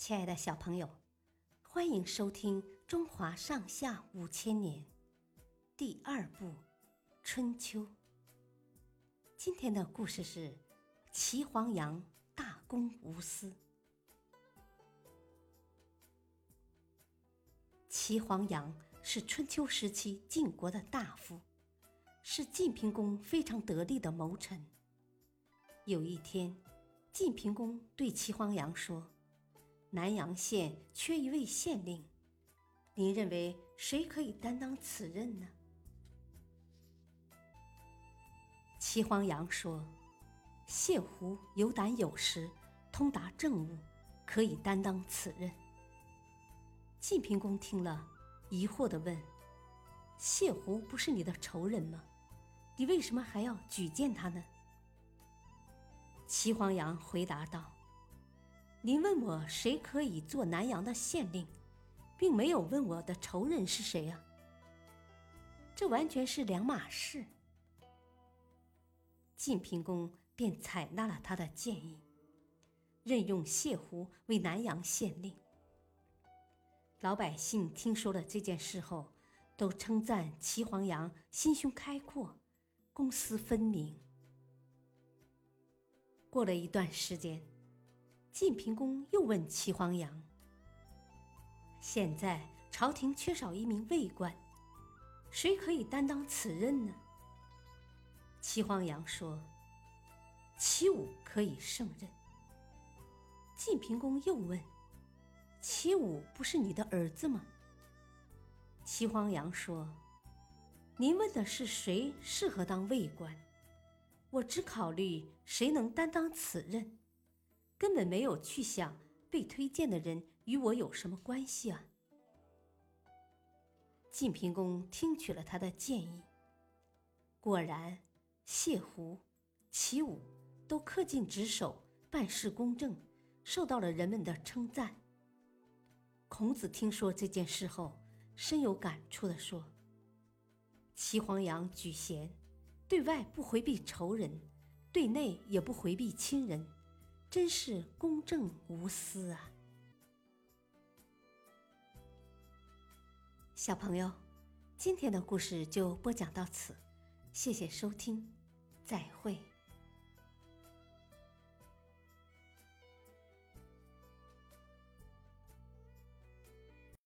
亲爱的小朋友，欢迎收听《中华上下五千年》第二部《春秋》。今天的故事是齐黄羊大公无私。齐黄羊是春秋时期晋国的大夫，是晋平公非常得力的谋臣。有一天，晋平公对齐黄羊说。南阳县缺一位县令，您认为谁可以担当此任呢？齐黄羊说：“谢狐有胆有识，通达政务，可以担当此任。”晋平公听了，疑惑的问：“谢狐不是你的仇人吗？你为什么还要举荐他呢？”齐黄羊回答道。您问我谁可以做南阳的县令，并没有问我的仇人是谁呀？这完全是两码事。晋平公便采纳了他的建议，任用谢狐为南阳县令。老百姓听说了这件事后，都称赞齐黄羊心胸开阔，公私分明。过了一段时间。晋平公又问齐黄羊：“现在朝廷缺少一名尉官，谁可以担当此任呢？”齐黄羊说：“齐武可以胜任。”晋平公又问：“齐武不是你的儿子吗？”齐黄羊说：“您问的是谁适合当尉官，我只考虑谁能担当此任。”根本没有去想被推荐的人与我有什么关系啊！晋平公听取了他的建议，果然，谢胡、齐武都恪尽职守，办事公正，受到了人们的称赞。孔子听说这件事后，深有感触的说：“齐黄羊举贤，对外不回避仇人，对内也不回避亲人。”真是公正无私啊！小朋友，今天的故事就播讲到此，谢谢收听，再会。